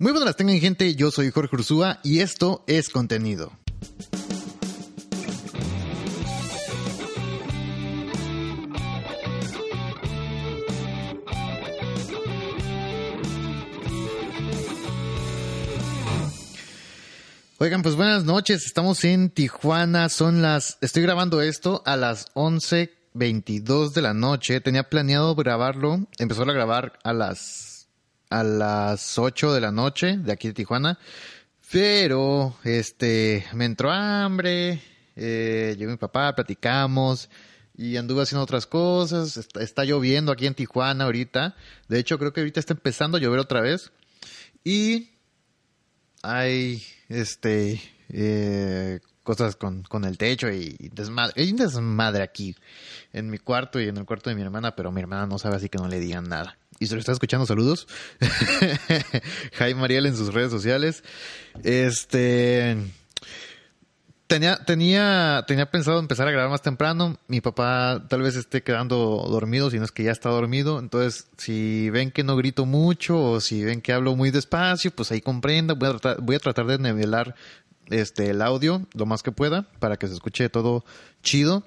Muy buenas tengan gente, yo soy Jorge Ursúa y esto es contenido. Oigan, pues buenas noches, estamos en Tijuana, son las, estoy grabando esto a las 11.22 de la noche, tenía planeado grabarlo, empezó a grabar a las a las 8 de la noche de aquí de Tijuana. Pero, este, me entró hambre, eh, llegó mi papá, platicamos y anduve haciendo otras cosas. Está, lloviendo aquí en Tijuana ahorita. De hecho, creo que ahorita está empezando a llover otra vez. Y hay, este, eh, cosas con, con el techo y desmadre. Hay un desmadre aquí en mi cuarto y en el cuarto de mi hermana, pero mi hermana no sabe así que no le digan nada. Y se lo está escuchando, saludos. Jaime Mariel en sus redes sociales. Este tenía, tenía, tenía pensado empezar a grabar más temprano. Mi papá tal vez esté quedando dormido, si no es que ya está dormido. Entonces, si ven que no grito mucho o si ven que hablo muy despacio, pues ahí comprenda. Voy a tratar, voy a tratar de nivelar este, el audio lo más que pueda para que se escuche todo chido.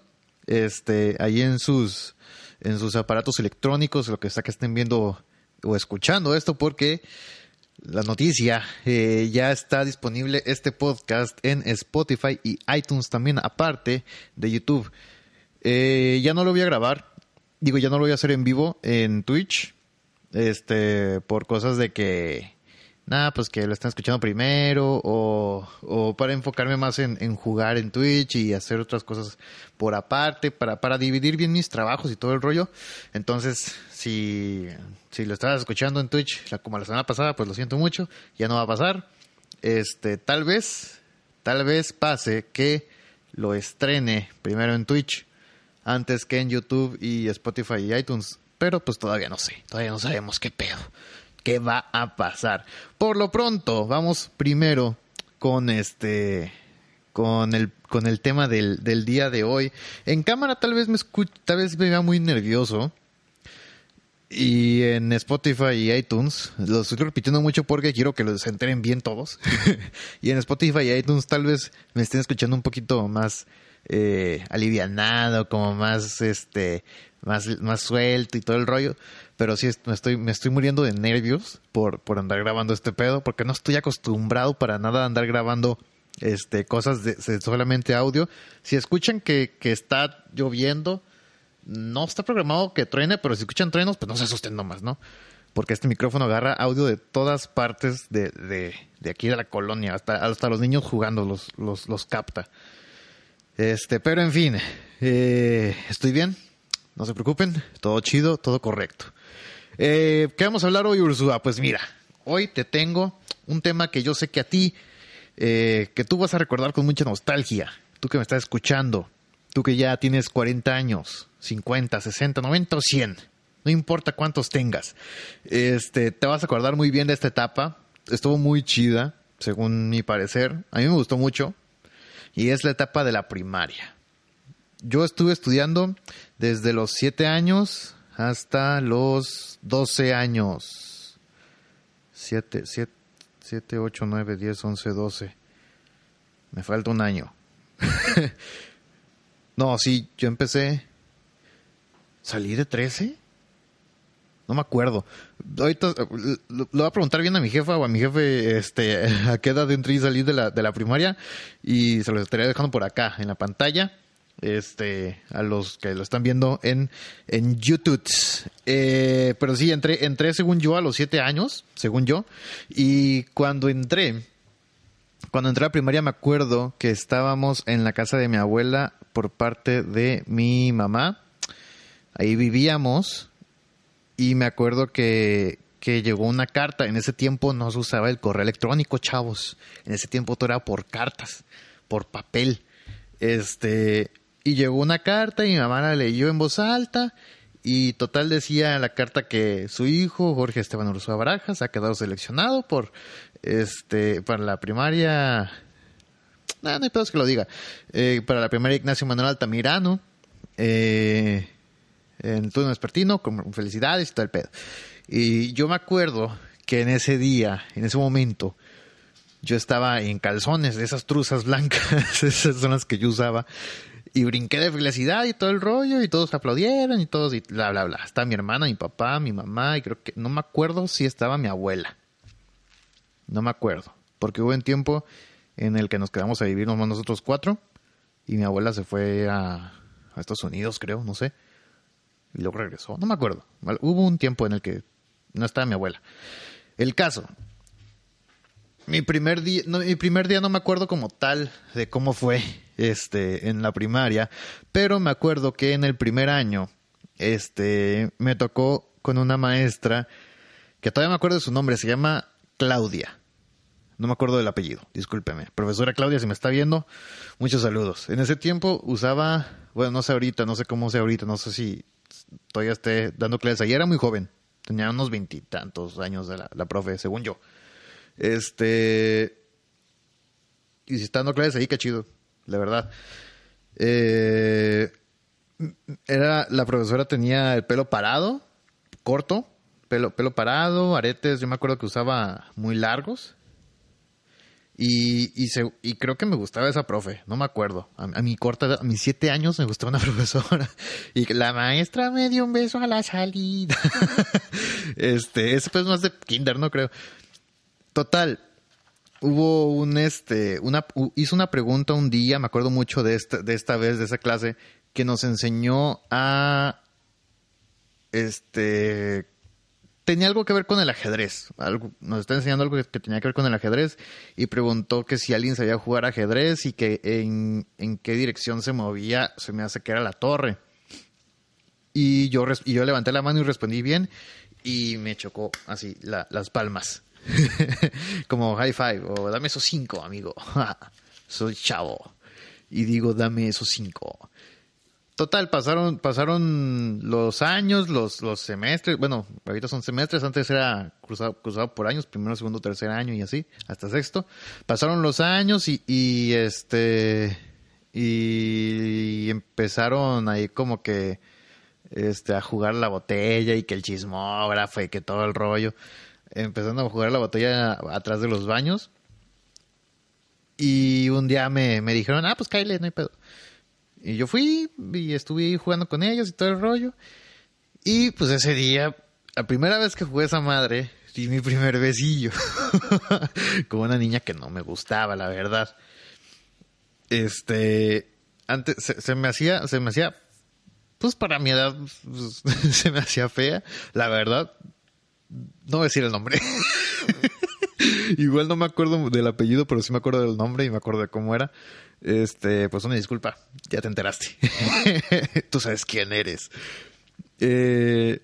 Este, ahí en sus, en sus aparatos electrónicos, lo que sea que estén viendo o escuchando esto, porque la noticia eh, ya está disponible este podcast en Spotify y iTunes también, aparte de YouTube. Eh, ya no lo voy a grabar, digo, ya no lo voy a hacer en vivo en Twitch, este, por cosas de que nada, pues que lo están escuchando primero o, o para enfocarme más en, en, jugar en Twitch y hacer otras cosas por aparte, para, para dividir bien mis trabajos y todo el rollo. Entonces, si, si lo estabas escuchando en Twitch como la semana pasada, pues lo siento mucho, ya no va a pasar. Este, tal vez, tal vez pase que lo estrene primero en Twitch antes que en YouTube y Spotify y iTunes. Pero pues todavía no sé, todavía no sabemos qué pedo qué va a pasar. Por lo pronto, vamos primero con este con el con el tema del, del día de hoy. En cámara tal vez me escuch, tal vez me vea muy nervioso. Y en Spotify y iTunes, lo estoy repitiendo mucho porque quiero que los enteren bien todos. y en Spotify y iTunes tal vez me estén escuchando un poquito más eh, alivianado, como más este más, más suelto y todo el rollo. Pero sí me estoy, me estoy muriendo de nervios por, por andar grabando este pedo, porque no estoy acostumbrado para nada a andar grabando este cosas de, solamente audio. Si escuchan que, que está lloviendo, no está programado que truene, pero si escuchan truenos, pues no se asusten nomás, ¿no? Porque este micrófono agarra audio de todas partes de, de, de aquí de la colonia, hasta, hasta los niños jugando los, los, los capta. Este, pero en fin, eh, estoy bien, no se preocupen, todo chido, todo correcto. Eh, ¿Qué vamos a hablar hoy, Ursula? Pues mira, hoy te tengo un tema que yo sé que a ti, eh, que tú vas a recordar con mucha nostalgia, tú que me estás escuchando, tú que ya tienes 40 años, 50, 60, 90 o 100, no importa cuántos tengas, este, te vas a acordar muy bien de esta etapa, estuvo muy chida, según mi parecer, a mí me gustó mucho, y es la etapa de la primaria yo estuve estudiando desde los 7 años hasta los 12 años. 7, 7, 7, 8, 9, 10, 11, 12. Me falta un año. no, sí, yo empecé. ¿Salí de 13? No me acuerdo. Ahorita lo, voy a preguntar bien a mi jefa o a mi jefe este, a qué edad entré y salí de la, de la primaria y se los estaría dejando por acá en la pantalla este a los que lo están viendo en, en YouTube. Eh, pero sí, entré, entré según yo a los siete años, según yo, y cuando entré, cuando entré a primaria me acuerdo que estábamos en la casa de mi abuela por parte de mi mamá, ahí vivíamos, y me acuerdo que, que llegó una carta, en ese tiempo no se usaba el correo electrónico, chavos, en ese tiempo todo era por cartas, por papel. Este, y llegó una carta y mi mamá la leyó en voz alta y total decía la carta que su hijo, Jorge Esteban Ursúa Barajas, ha quedado seleccionado por este para la primaria. no hay pedos que lo diga. Eh, para la primaria Ignacio Manuel Altamirano. Eh, en turno despertino, con felicidades y todo pedo. Y yo me acuerdo que en ese día, en ese momento, yo estaba en calzones de esas truzas blancas, esas son las que yo usaba, y brinqué de felicidad y todo el rollo, y todos aplaudieron y todos, y bla, bla, bla. Está mi hermana, mi papá, mi mamá, y creo que, no me acuerdo si estaba mi abuela. No me acuerdo, porque hubo un tiempo en el que nos quedamos a vivir nomás nosotros cuatro, y mi abuela se fue a, a Estados Unidos, creo, no sé. Y luego regresó, no me acuerdo. Hubo un tiempo en el que no estaba mi abuela. El caso. Mi primer día, no, mi primer día no me acuerdo como tal de cómo fue este en la primaria, pero me acuerdo que en el primer año este me tocó con una maestra que todavía me acuerdo de su nombre, se llama Claudia. No me acuerdo del apellido, discúlpeme. Profesora Claudia, si me está viendo, muchos saludos. En ese tiempo usaba, bueno, no sé ahorita, no sé cómo sea ahorita, no sé si todavía esté dando clases. Ayer era muy joven, tenía unos veintitantos años de la, la, profe, según yo. Este. Y si está dando clases ahí, qué chido, la verdad. Eh, era, la profesora tenía el pelo parado, corto, pelo, pelo parado, aretes, yo me acuerdo que usaba muy largos. Y, y, creo que me gustaba esa profe, no me acuerdo. A, a, mi corta, a mis siete años me gustaba una profesora. Y la maestra me dio un beso a la salida. este, eso pues más de kinder, no creo. Total, hubo un, este, hizo una pregunta un día, me acuerdo mucho de esta, de esta vez, de esa clase, que nos enseñó a, este, tenía algo que ver con el ajedrez. Algo, nos está enseñando algo que, tenía que ver con el ajedrez y preguntó que si alguien sabía jugar ajedrez y que en, en qué dirección se movía, se me hace que era la torre. Y yo, yo levanté la mano y respondí bien y me chocó así la, las palmas. Como high five o dame esos cinco, amigo. Soy chavo. Y digo, dame esos cinco. Total, pasaron, pasaron los años, los, los semestres, bueno, ahorita son semestres, antes era cruzado, cruzado por años, primero, segundo, tercer año y así, hasta sexto. Pasaron los años y, este, y empezaron ahí como que, este, a jugar la botella y que el chismógrafo y que todo el rollo, empezando a jugar la botella atrás de los baños. Y un día me, me dijeron, ah, pues cállate, no hay pedo. Y yo fui y estuve jugando con ellos y todo el rollo. Y pues ese día, la primera vez que jugué esa madre, di mi primer besillo. con una niña que no me gustaba, la verdad. Este, antes se, me hacía, se me hacía, pues para mi edad, se me hacía fea, la verdad. No voy a decir el nombre. Igual no me acuerdo del apellido, pero sí me acuerdo del nombre y me acuerdo de cómo era. Este, pues una disculpa, ya te enteraste. Tú sabes quién eres. Eh,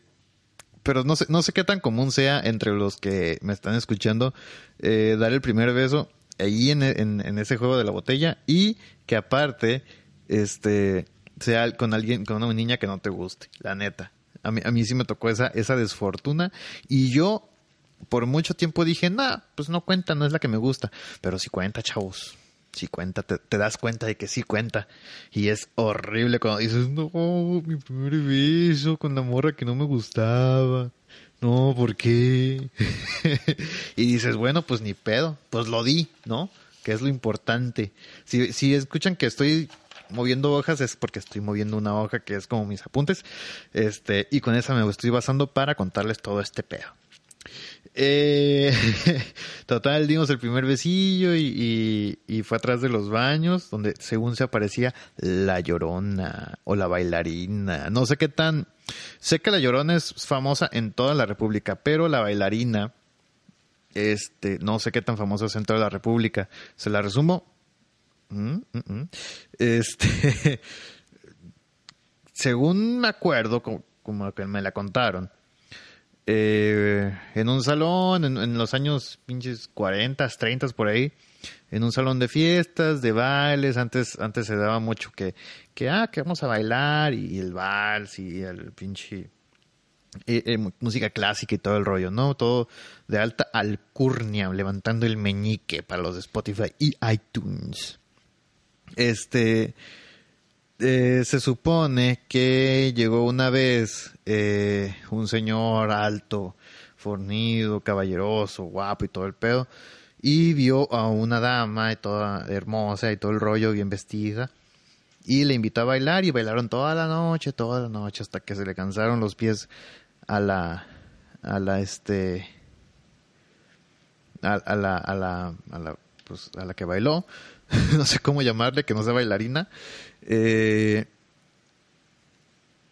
pero no sé, no sé qué tan común sea entre los que me están escuchando eh, dar el primer beso ahí en, en, en, ese juego de la botella y que aparte este sea con alguien, con una niña que no te guste, la neta. A mí, a mí sí me tocó esa, esa desfortuna y yo por mucho tiempo dije, nah, pues no cuenta, no es la que me gusta, pero sí cuenta, chavos sí cuenta, te, te, das cuenta de que sí cuenta. Y es horrible cuando dices, no, mi primer beso con la morra que no me gustaba. No, ¿por qué? y dices, bueno, pues ni pedo, pues lo di, ¿no? Que es lo importante. Si, si escuchan que estoy moviendo hojas es porque estoy moviendo una hoja que es como mis apuntes. Este, y con esa me estoy basando para contarles todo este pedo. Eh, total, dimos el primer besillo y, y, y, fue atrás de los baños, donde según se aparecía la llorona o la bailarina. No sé qué tan... Sé que la llorona es famosa en toda la República, pero la bailarina, este, no sé qué tan famosa es en toda la República. Se la resumo. Mm, mm, mm. Este, según me acuerdo, como, como que me la contaron, eh, en un salón, en, los años pinches 40, 30 por ahí, en un salón de fiestas, de bailes, antes, antes se daba mucho que, que, ah, que vamos a bailar, y el vals, y el pinche, eh, eh, música clásica y todo el rollo, ¿no? Todo de alta alcurnia, levantando el meñique para los de Spotify y iTunes. Este, eh, se supone que llegó una vez eh, un señor alto, fornido, caballeroso, guapo y todo el pedo. Y vio a una dama y toda hermosa y todo el rollo bien vestida. Y le invitó a bailar y bailaron toda la noche, toda la noche, hasta que se le cansaron los pies a la, a la, este, a, la, a la, a la, pues, a la que bailó. no sé cómo llamarle, que no sea bailarina. Eh,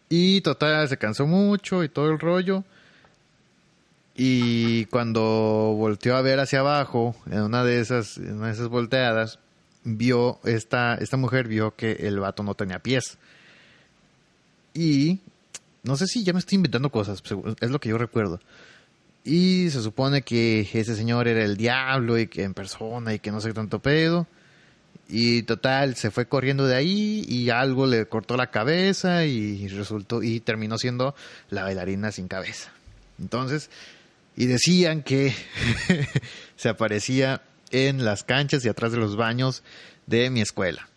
y total, se cansó mucho y todo el rollo. Y cuando volteó a ver hacia abajo, en una de esas, de esas volteadas, vio, esta, esta mujer vio que el vato no tenía pies. Y no sé si ya me estoy inventando cosas, es lo que yo recuerdo. Y se supone que ese señor era el diablo y que en persona y que no sé tanto pedo. Y total, se fue corriendo de ahí y algo le cortó la cabeza y resultó y terminó siendo la bailarina sin cabeza. Entonces, y decían que se aparecía en las canchas y atrás de los baños de mi escuela.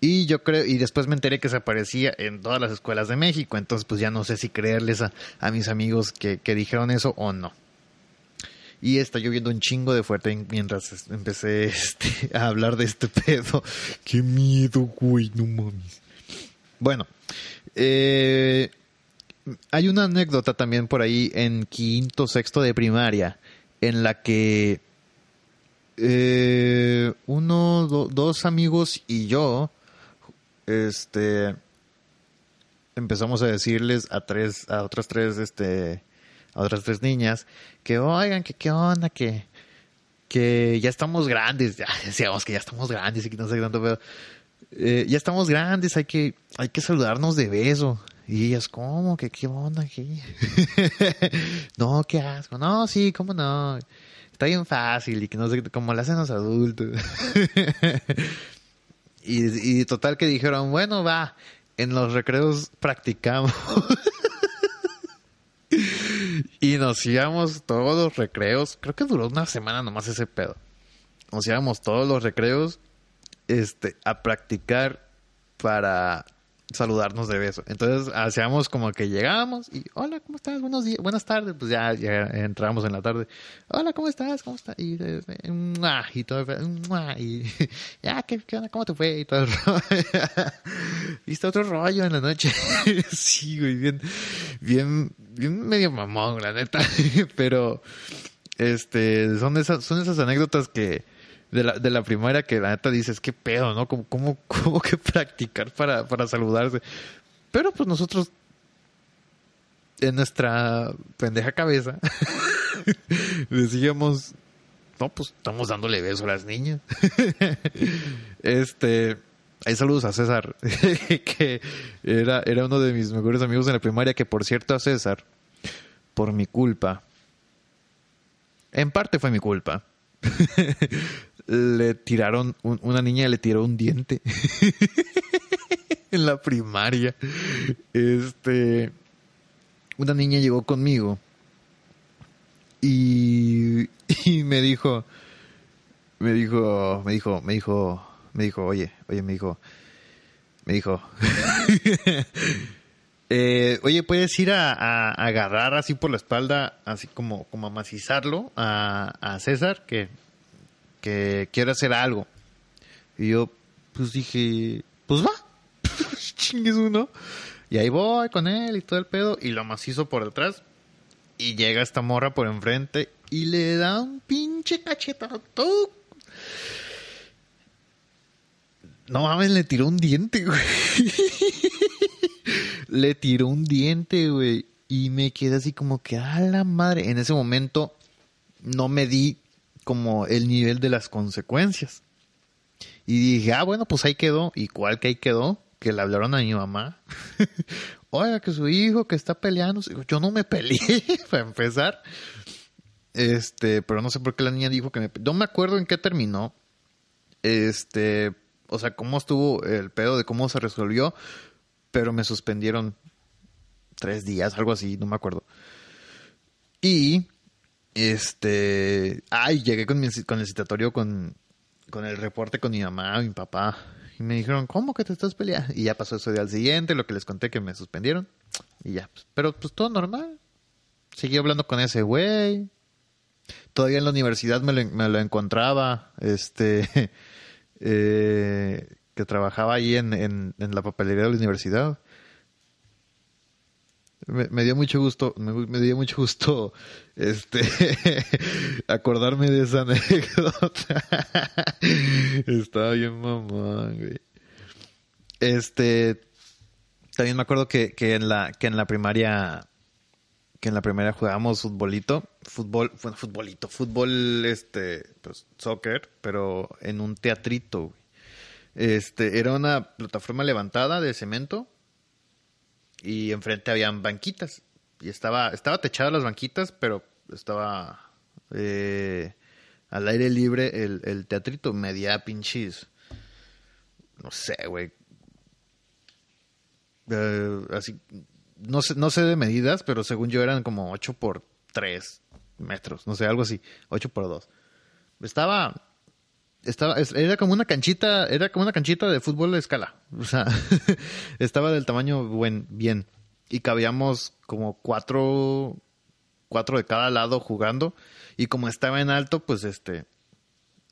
Y yo creo, y después me enteré que se aparecía en todas las escuelas de México, entonces pues ya no sé si creerles a, mis amigos que, que dijeron eso o no y está lloviendo un chingo de fuerte mientras empecé este, a hablar de este pedo. Qué miedo, güey, no mames. Bueno, eh, hay una anécdota también por ahí en quinto, sexto de primaria, en la que eh, uno, dos amigos y yo, este, empezamos a decirles a tres, a otras tres, este, a otras tres niñas, que oigan, que qué onda, que, que ya estamos grandes, ya decíamos que ya estamos grandes y que no sé tanto, pero eh, ya estamos grandes, hay que, hay que saludarnos de beso. Y ellas, ¿cómo? ¿Qué, qué onda aquí? no, qué asco. No, sí, ¿cómo no? Está bien fácil y que no sé cómo lo hacen los adultos. y, y total que dijeron, bueno, va, en los recreos practicamos. y nos íbamos todos los recreos. Creo que duró una semana nomás ese pedo. Nos íbamos todos los recreos este, a practicar para saludarnos de beso. Entonces hacíamos como que llegábamos y hola, ¿cómo estás? Buenos días, buenas tardes. Pues ya, ya entramos en la tarde. Hola, ¿cómo estás? ¿Cómo estás? Y, y todo, y ya, ¿qué, ¿qué, onda? ¿Cómo te fue? Y todo Viste otro rollo en la noche. sí, güey, bien, bien, bien medio mamón, la neta. Pero, este, son esas, son esas anécdotas que, de la, de la primaria que la neta dices, qué pedo, ¿no? ¿Cómo, cómo, cómo que practicar para, para saludarse? Pero pues nosotros, en nuestra pendeja cabeza, decíamos, no, pues estamos dándole beso a las niñas. este, hay saludos a César, que era, era uno de mis mejores amigos en la primaria, que por cierto a César, por mi culpa, en parte fue mi culpa, le tiraron, una niña le tiró un diente en la primaria. Este, una niña llegó conmigo y, me dijo, me dijo, me dijo, me dijo, me dijo, oye, oye, me dijo, me dijo, eh, oye, puedes ir a, agarrar así por la espalda, así como, como a macizarlo a César, que que quiero hacer algo. Y yo, pues dije, pues va, chingues uno. Y ahí voy con él y todo el pedo, y lo macizo por detrás. Y llega esta morra por enfrente y le da un pinche cachetazo. No mames, le tiró un diente, güey. le tiró un diente, güey. Y me quedé así como que, a la madre. En ese momento no me di como el nivel de las consecuencias. Y dije, ah, bueno, pues ahí quedó. ¿Y cuál que ahí quedó? Que le hablaron a mi mamá. Oiga, que su hijo que está peleando. Yo no me peleé, para empezar. Este, pero no sé por qué la niña dijo que me... No me acuerdo en qué terminó. Este, o sea, cómo estuvo el pedo de cómo se resolvió. Pero me suspendieron tres días, algo así, no me acuerdo. Y este. Ay, llegué con, con el citatorio con, con el reporte con mi mamá, mi papá. Y me dijeron, ¿cómo que te estás peleando? Y ya pasó eso día al siguiente, lo que les conté que me suspendieron. Y ya. Pues, pero pues todo normal. seguí hablando con ese güey. Todavía en la universidad me lo, me lo encontraba, este, eh, que trabajaba ahí en, en, la papelería de la universidad. Me, dio mucho gusto, me, dio mucho gusto, este, acordarme de esa anécdota. Estaba bien mamón. Este, también me acuerdo que, que en la, que en la primaria, que en la primaria jugábamos futbolito, fútbol, futbolito, fútbol, este, pues, soccer, pero en un teatrito. Este, era una plataforma levantada de cemento y enfrente habían banquitas. Y estaba, estaba techada las banquitas, pero estaba eh, al aire libre el, el teatrito, media pinches, no sé, güey, Uh, así, no sé, no sé de medidas, pero según yo eran como 8 por 3 metros, no sé, algo así, 8 por 2. Estaba, estaba, era como una canchita, era como una canchita de fútbol de escala, o sea, estaba del tamaño buen, bien, y cabíamos como cuatro, cuatro de cada lado jugando, y como estaba en alto, pues este,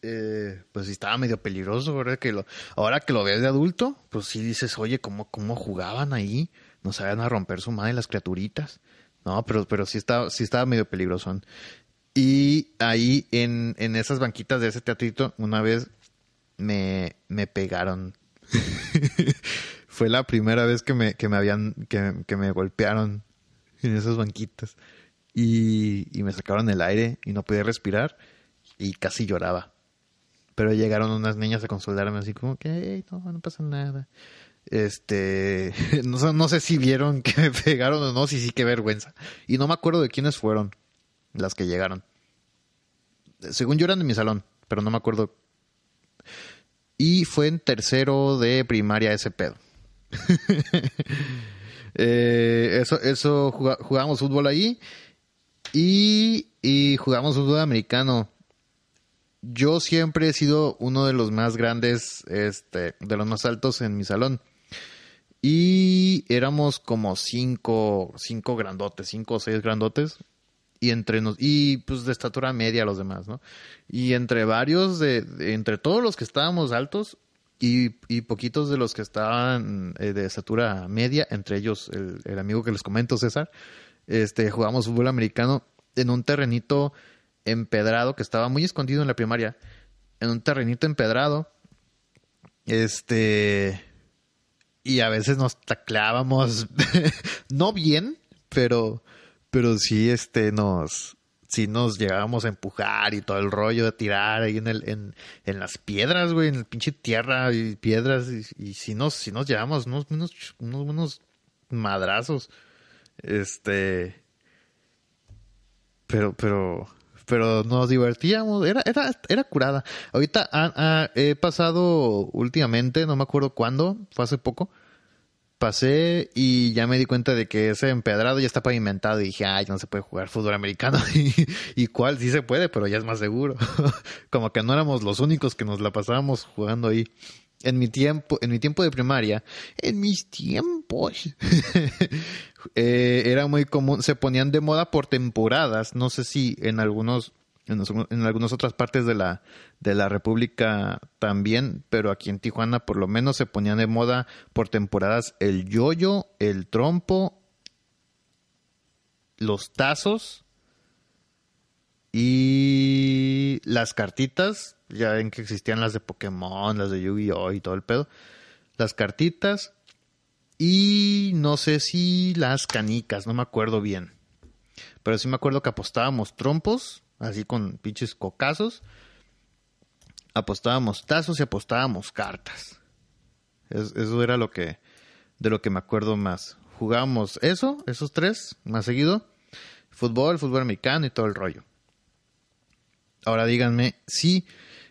eh, pues estaba medio peligroso. Que lo, ahora que lo ves de adulto, pues sí dices, oye, ¿cómo, cómo jugaban ahí? No sabían a romper su madre las criaturitas. No, pero, pero sí estaba, sí estaba medio peligroso. Y ahí en, en esas banquitas de ese teatrito, una vez me, me pegaron. Fue la primera vez que me, que me habían, que, que me golpearon en esas banquitas. Y, y me sacaron el aire y no podía respirar y casi lloraba pero llegaron unas niñas a consolarme así como que, no, no pasa nada. Este, no, no, sé si vieron que me pegaron o no, sí, sí, qué vergüenza. Y no me acuerdo de quiénes fueron las que llegaron. Según yo eran de mi salón, pero no me acuerdo. Y fue en tercero de primaria ese pedo. eh, eso, eso jugamos fútbol ahí. Y, y jugamos fútbol americano yo siempre he sido uno de los más grandes, este, de los más altos en mi salón. Y éramos como cinco, cinco grandotes, cinco o seis grandotes. Y entre nos, y pues de estatura media los demás, ¿no? Y entre varios de, entre todos los que estábamos altos y, y poquitos de los que estaban eh, de estatura media, entre ellos el, el amigo que les comento, César, este, jugamos fútbol americano en un terrenito empedrado que estaba muy escondido en la primaria, en un terrenito empedrado. Este. Y a veces nos tacleábamos, no bien, pero, pero sí, este, nos, sí nos llegábamos a empujar y todo el rollo de tirar ahí en el, en, en las piedras, güey, en el pinche tierra y piedras, y, sí nos, sí nos llevamos unos, unos, unos, unos madrazos. Este. Pero, pero, pero nos divertíamos, era, era, era curada. Ahorita he pasado últimamente, no me acuerdo cuándo, fue hace poco, pasé y ya me di cuenta de que ese empedrado ya está pavimentado y dije, ay, no se puede jugar fútbol americano. y, cuál, sí se puede, pero ya es más seguro. Como que no éramos los únicos que nos la pasábamos jugando ahí. En mi tiempo, en mi tiempo de primaria, en mis tiempos, eh, era muy común, se ponían de moda por temporadas. No sé si en algunos, en, algunas otras partes de la, de la República también, pero aquí en Tijuana por lo menos se ponían de moda por temporadas el yoyo, el trompo, los tazos y las cartitas ya ven que existían las de Pokémon, las de Yu-Gi-Oh y todo el pedo. Las cartitas y no sé si las canicas, no me acuerdo bien. Pero sí me acuerdo que apostábamos trompos, así con pinches cocazos. Apostábamos tazos y apostábamos cartas. eso era lo que, de lo que me acuerdo más. Jugábamos eso, esos tres, más seguido. Fútbol, fútbol americano y todo el rollo. Ahora díganme si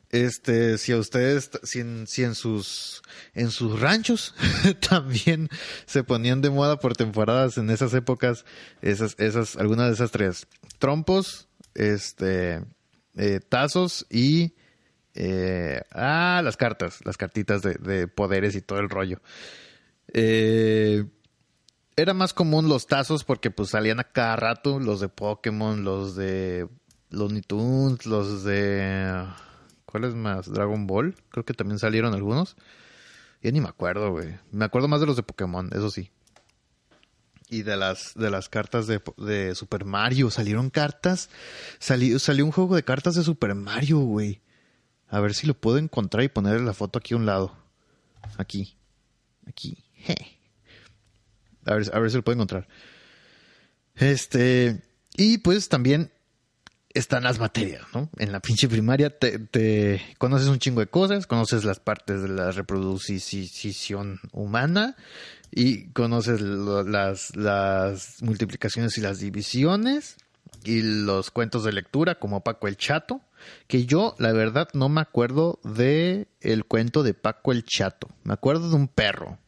este, si a ustedes, si en, si en sus, en sus ranchos también se ponían de moda por temporadas en esas épocas, esas, esas, algunas de esas tres, trompos, este, eh, tazos y, eh, ah, las cartas, las cartitas de, de, poderes y todo el rollo. Eh, era más común los tazos porque pues salían a cada rato los de Pokémon, los de los Tunes, los de ¿cuál es más? Dragon Ball, creo que también salieron algunos. Ya ni me acuerdo, güey. Me acuerdo más de los de Pokémon, eso sí. Y de las de las cartas de, de Super Mario, salieron cartas. Salió, salió un juego de cartas de Super Mario, güey. A ver si lo puedo encontrar y ponerle la foto aquí a un lado. Aquí. Aquí. A ver, a ver si lo puedo encontrar. Este. Y pues también están las materias, ¿no? En la pinche primaria te, conoces un chingo de cosas, conoces las partes de la reproducción humana y conoces las, las multiplicaciones y las divisiones y los cuentos de lectura como Paco el Chato, que yo la verdad no me acuerdo de el cuento de Paco el Chato, me acuerdo de un perro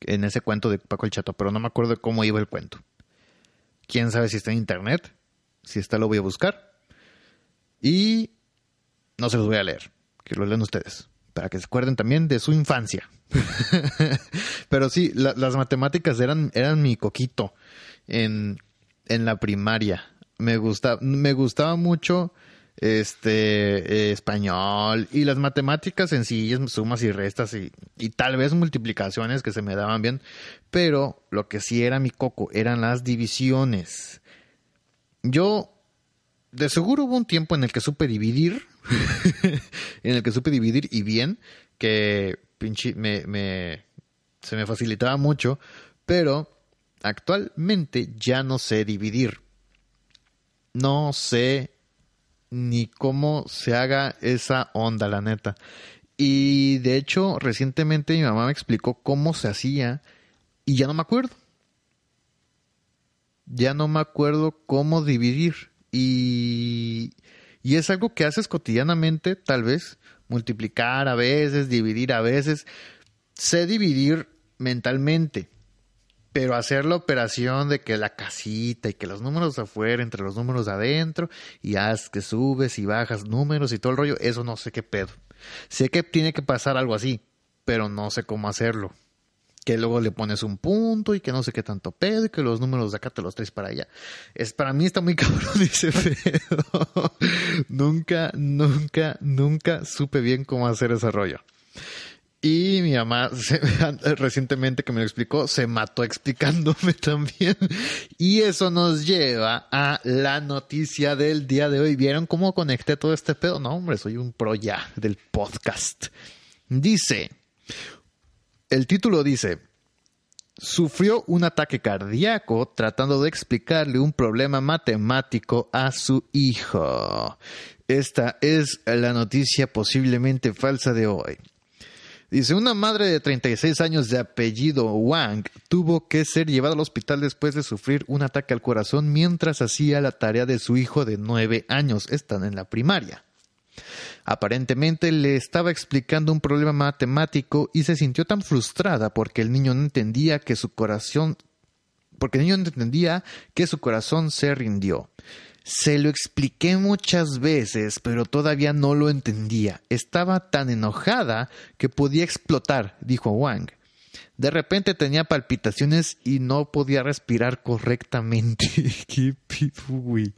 en ese cuento de Paco el Chato, pero no me acuerdo de cómo iba el cuento. Quién sabe si está en internet, si está lo voy a buscar y no se los voy a leer, que lo lean ustedes para que se acuerden también de su infancia. Pero sí, las matemáticas eran, eran mi coquito en, en la primaria. Me, gusta, me gustaba mucho este español y las matemáticas sencillas, sumas y restas y, y, tal vez multiplicaciones que se me daban bien, pero lo que sí era mi coco eran las divisiones. Yo de seguro hubo un tiempo en el que supe dividir, en el que supe dividir y bien, que pinche me, me se me facilitaba mucho, pero actualmente ya no sé dividir. No sé ni cómo se haga esa onda, la neta. Y de hecho, recientemente mi mamá me explicó cómo se hacía y ya no me acuerdo. Ya no me acuerdo cómo dividir. Y, y es algo que haces cotidianamente, tal vez, multiplicar a veces, dividir a veces. Sé dividir mentalmente, pero hacer la operación de que la casita y que los números afuera entre los números adentro y haz que subes y bajas números y todo el rollo, eso no sé qué pedo. Sé que tiene que pasar algo así, pero no sé cómo hacerlo. Que luego le pones un punto y que no sé qué tanto pedo y que los números de acá te los traes para allá. Es, para mí está muy cabrón ese pedo. nunca, nunca, nunca supe bien cómo hacer ese rollo. Y mi mamá recientemente que me lo explicó, se mató explicándome también. Y eso nos lleva a la noticia del día de hoy. ¿Vieron cómo conecté todo este pedo? No, hombre, soy un pro ya del podcast. Dice, el título dice, sufrió un ataque cardíaco tratando de explicarle un problema matemático a su hijo. Esta es la noticia posiblemente falsa de hoy. Dice, una madre de 36 años de apellido Wang tuvo que ser llevada al hospital después de sufrir un ataque al corazón mientras hacía la tarea de su hijo de 9 años. Están en la primaria. Aparentemente le estaba explicando un problema matemático y se sintió tan frustrada porque el niño no entendía que su corazón porque el niño no entendía que su corazón se rindió. Se lo expliqué muchas veces, pero todavía no lo entendía. Estaba tan enojada que podía explotar, dijo Wang. De repente tenía palpitaciones y no podía respirar correctamente. Qué güey.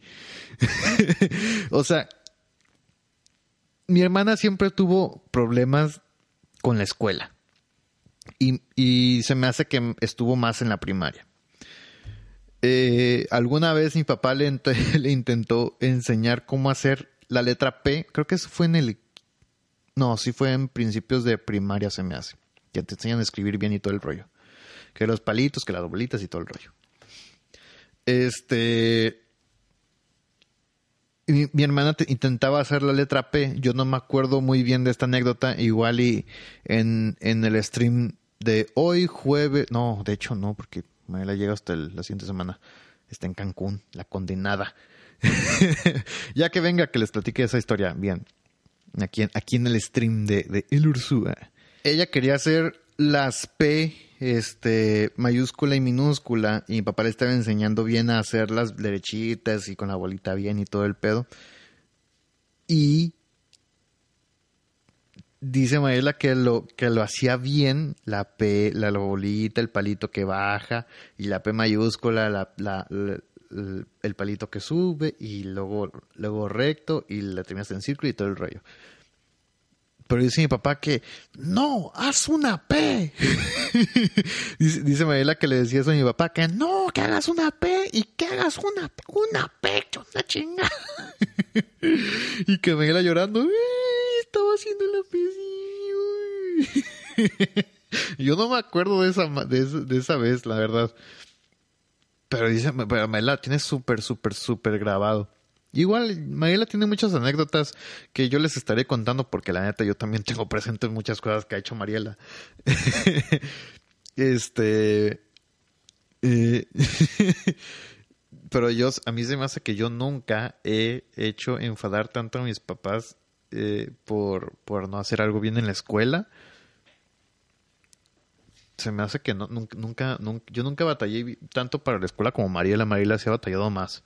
o sea, mi hermana siempre tuvo problemas con la escuela. Y, se me hace que estuvo más en la primaria. Eh, alguna vez mi papá le, intentó enseñar cómo hacer la letra P. Creo que eso fue en el... No, sí fue en principios de primaria se me hace. Que te enseñan a escribir bien y todo el rollo. Que los palitos, que las bolitas y todo el rollo. Este... Mi, hermana intentaba hacer la letra P. Yo no me acuerdo muy bien de esta anécdota. Igual y en, en el stream de hoy jueves... No, de hecho no, porque me la llega hasta la siguiente semana. Está en Cancún, la condenada. ya que venga que les platique esa historia, bien. Aquí, aquí en el stream de, de El Ursúa. Ella quería hacer las P este, mayúscula y minúscula. Y mi papá le estaba enseñando bien a hacer las derechitas y con la bolita bien y todo el pedo. Y dice Mariela que lo, que lo hacía bien, la P, la bolita, el palito que baja, y la P mayúscula, la, la, el palito que sube, y luego, luego recto, y la terminas en círculo y todo el rollo. Pero dice mi papá que, no, haz una P. dice, dice que le decía eso a mi papá, que no, que hagas una P y que hagas una, una P, una chinga. y que Mariela llorando, estaba haciendo la P. Yo no me acuerdo de esa, de, esa vez, la verdad. Pero dice, pero Mariela tiene súper, súper, súper grabado. Igual, Mariela tiene muchas anécdotas que yo les estaré contando porque la neta yo también tengo presentes muchas cosas que ha hecho Mariela. este. Eh, pero yo, a mí se me hace que yo nunca he hecho enfadar tanto a mis papás eh, por, por no hacer algo bien en la escuela. Se me hace que no, nunca, nunca, yo nunca batallé tanto para la escuela como Mariela. Mariela se ha batallado más.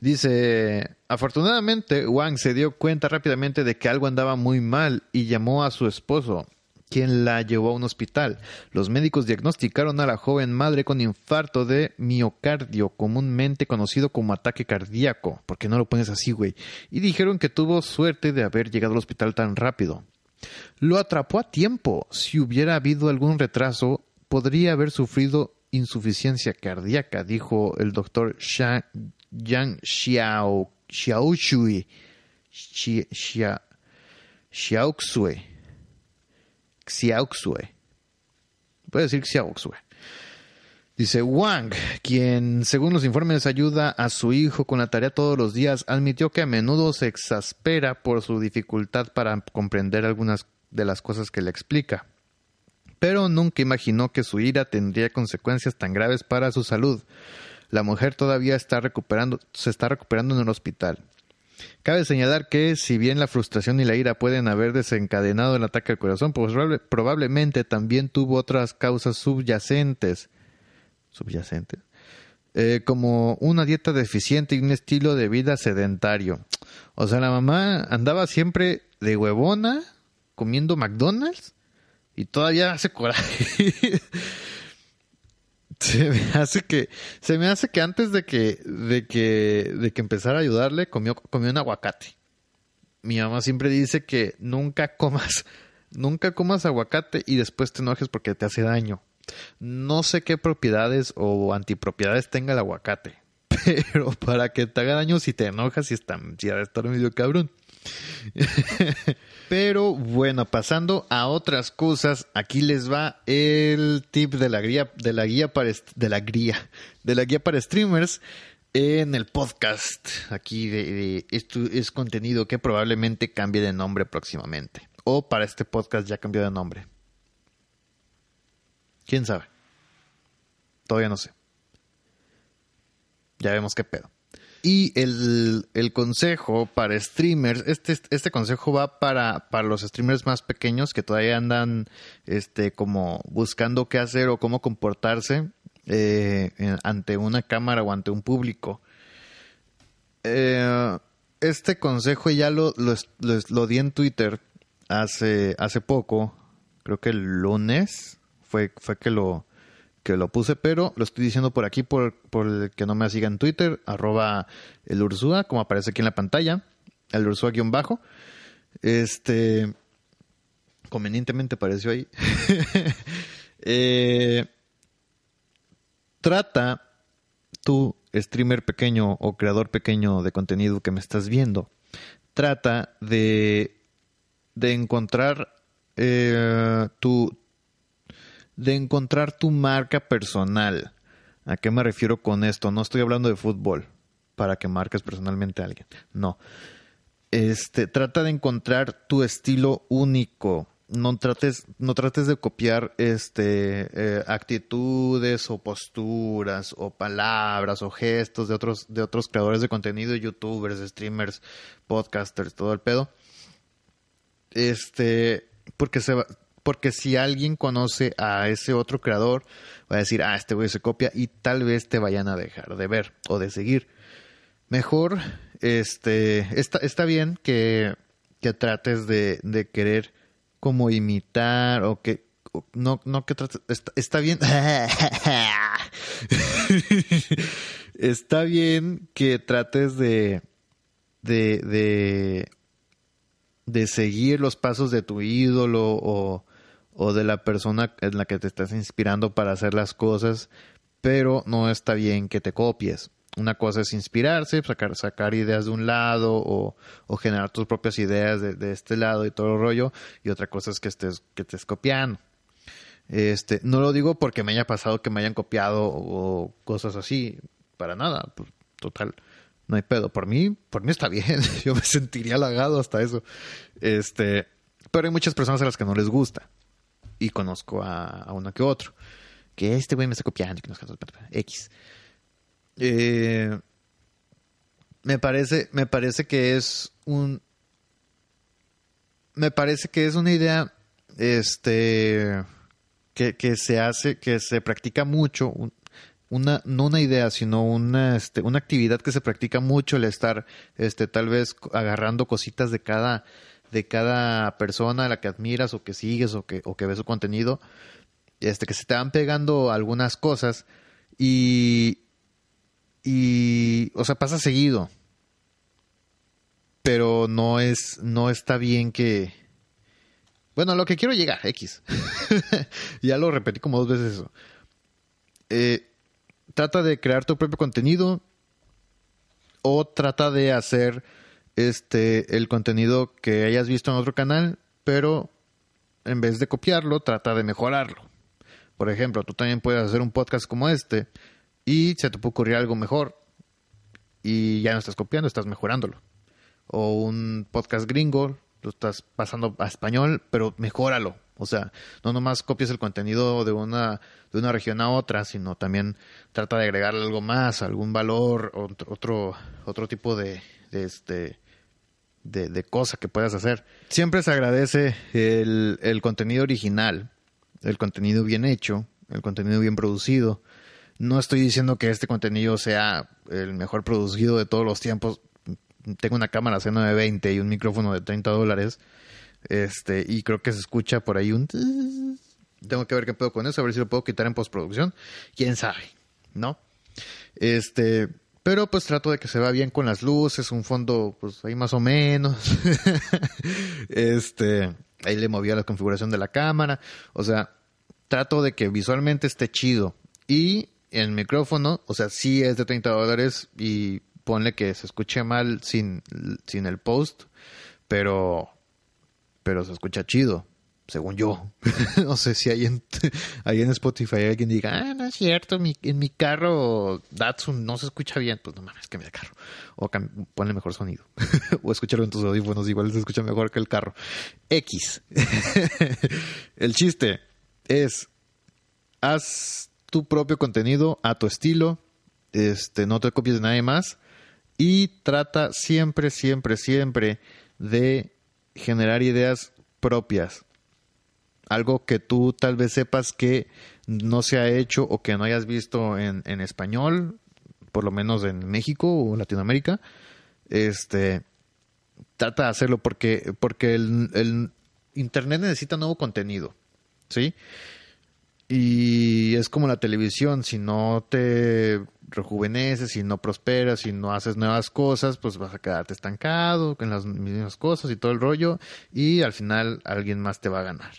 Dice, afortunadamente Wang se dio cuenta rápidamente de que algo andaba muy mal y llamó a su esposo, quien la llevó a un hospital. Los médicos diagnosticaron a la joven madre con infarto de miocardio, comúnmente conocido como ataque cardíaco. ¿Por qué no lo pones así, güey? Y dijeron que tuvo suerte de haber llegado al hospital tan rápido. Lo atrapó a tiempo. Si hubiera habido algún retraso, podría haber sufrido insuficiencia cardíaca, dijo el doctor Yang Xiaoxue, Xiaoxue. Puede decir Xiaoxue. Dice Wang, quien según los informes ayuda a su hijo con la tarea todos los días, admitió que a menudo se exaspera por su dificultad para comprender algunas de las cosas que le explica. Pero nunca imaginó que su ira tendría consecuencias tan graves para su salud. La mujer todavía está recuperando, se está recuperando en el hospital. Cabe señalar que, si bien la frustración y la ira pueden haber desencadenado el ataque al corazón, probablemente también tuvo otras causas subyacentes, subyacentes, eh, como una dieta deficiente y un estilo de vida sedentario. O sea, la mamá andaba siempre de huevona, comiendo McDonald's, y todavía hace coraje. Se me hace que, antes de que, de que, de que empezara a ayudarle, comió, comió un aguacate. Mi mamá siempre dice que nunca comas, nunca comas aguacate y después te enojes porque te hace daño. No sé qué propiedades o antipropiedades tenga el aguacate, pero para que te haga daño si te enojas y está, si de estar medio cabrón. Pero bueno, pasando a otras cosas, aquí les va el tip de la guía, de la guía para de la guía, de la guía para streamers en el podcast. Aquí de, esto es contenido que probablemente cambie de nombre próximamente. O para este podcast ya cambió de nombre. ¿Quién sabe? Todavía no sé. Ya vemos qué pedo. Y el, consejo para streamers, este, este consejo va para, para los streamers más pequeños que todavía andan este, como buscando qué hacer o cómo comportarse eh, ante una cámara o ante un público. Eh, este consejo ya lo, lo, lo, di en Twitter hace, hace poco, creo que el lunes fue, fue que lo, que lo puse, pero lo estoy diciendo por aquí, por, por el que no me siga en Twitter, arroba el Ursúa, como aparece aquí en la pantalla, el Ursúa guion bajo. Este, convenientemente apareció ahí. Eh, trata tú, streamer pequeño o creador pequeño de contenido que me estás viendo, trata de, de encontrar eh, tu, de encontrar tu marca personal. ¿A qué me refiero con esto? No estoy hablando de fútbol para que marques personalmente a alguien. No. Este, trata de encontrar tu estilo único. No trates, no trates de copiar este, eh, actitudes o posturas o palabras o gestos de otros, de otros creadores de contenido, youtubers, streamers, podcasters, todo el pedo. Este, porque se va, porque si alguien conoce a ese otro creador, va a decir, ah, este güey se copia y tal vez te vayan a dejar de ver o de seguir. Mejor, este, está, está bien que, que trates de, de querer como imitar o que no, no que trates, está, bien. está bien que trates de, de, de, de seguir los pasos de tu ídolo o, o de la persona en la que te estás inspirando para hacer las cosas, pero no está bien que te copies. Una cosa es inspirarse, sacar, ideas de un lado o, generar tus propias ideas de, de, este lado y todo el rollo, y otra cosa es que estés, que estés copiando. Este, no lo digo porque me haya pasado que me hayan copiado o cosas así, para nada, pues, total, no hay pedo. Por mí, por mí está bien, yo me sentiría halagado hasta eso. Este, pero hay muchas personas a las que no les gusta y conozco a, uno que otro, que este güey me está copiando, que no X. Eh, me parece, me parece que es un, me parece que es una idea, este, que, que se hace, que se practica mucho, una, no una idea, sino una, este, una actividad que se practica mucho, el estar, este, tal vez agarrando cositas de cada, de cada persona a la que admiras o que sigues o que, o que ves su contenido, este, que se te van pegando algunas cosas y, y, o sea, pasa seguido, pero no es, no está bien que, bueno, lo que quiero llegar, X. ya lo repetí como dos veces eso. Eh, trata de crear tu propio contenido o trata de hacer este el contenido que hayas visto en otro canal, pero en vez de copiarlo, trata de mejorarlo. Por ejemplo, tú también puedes hacer un podcast como este y se te puede ocurrir algo mejor y ya no estás copiando, estás mejorándolo. O un podcast gringo, lo estás pasando a español, pero mejóralo. O sea, no nomás copies el contenido de una, de una región a otra, sino también trata de agregarle algo más, algún valor, otro, otro tipo de, de este, de, de, cosa que puedas hacer. Siempre se agradece el, el contenido original, el contenido bien hecho, el contenido bien producido. No estoy diciendo que este contenido sea el mejor producido de todos los tiempos, tengo una cámara C920 y un micrófono de 30 dólares. Este, y creo que se escucha por ahí un... Tengo que ver qué puedo con eso, a ver si lo puedo quitar en postproducción. Quién sabe, ¿no? Este, pero pues trato de que se vea bien con las luces, un fondo, pues ahí más o menos. este, ahí le movía la configuración de la cámara. O sea, trato de que visualmente esté chido. Y el micrófono, o sea, sí es de 30 dólares y ponle que se escuche mal sin, sin el post, pero, pero se escucha chido, según yo. no sé si hay en, hay en Spotify alguien diga, ah, no es cierto, en mi carro Datsun no se escucha bien. Pues no mames, que el carro. O ponle mejor sonido. o escúchalo en tus audífonos, igual se escucha mejor que el carro. X. el chiste es, haz tu propio contenido a tu estilo. Este, no te copies de nadie más y trata siempre, siempre, siempre de generar ideas propias. Algo que tú tal vez sepas que no se ha hecho o que no hayas visto en, en español, por lo menos en México o Latinoamérica. Este, trata de hacerlo porque, porque el, el Internet necesita nuevo contenido. ¿Sí? Y es como la televisión, si no te rejuveneces, si no prosperas, si no haces nuevas cosas, pues vas a quedarte estancado con las mismas cosas y todo el rollo y al final alguien más te va a ganar.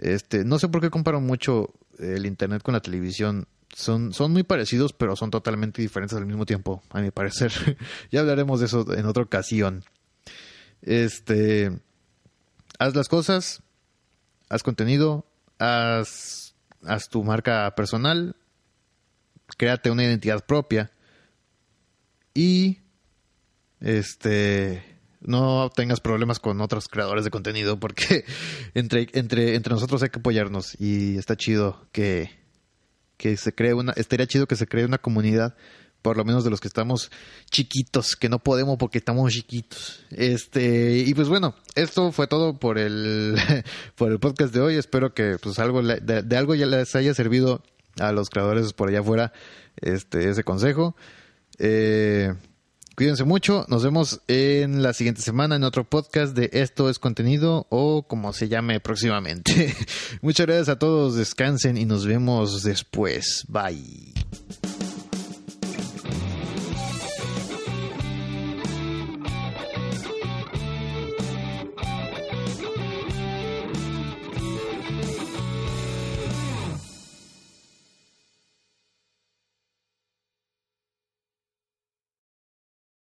Este, no sé por qué comparo mucho el internet con la televisión. Son, son muy parecidos, pero son totalmente diferentes al mismo tiempo, a mi parecer. ya hablaremos de eso en otra ocasión. Este, haz las cosas, haz contenido, haz, tu marca personal, créate una identidad propia y este no tengas problemas con otros creadores de contenido porque entre, entre, entre nosotros hay que apoyarnos y está chido que, que se cree una, estaría chido que se cree una comunidad por lo menos de los que estamos chiquitos, que no podemos porque estamos chiquitos. Este, y pues bueno, esto fue todo por el, por el podcast de hoy. Espero que pues algo de, algo ya les haya servido a los creadores por allá afuera este, ese consejo. Eh, Cuídense mucho. Nos vemos en la siguiente semana en otro podcast de Esto es contenido o como se llame próximamente. Muchas gracias a todos. Descansen y nos vemos después. Bye.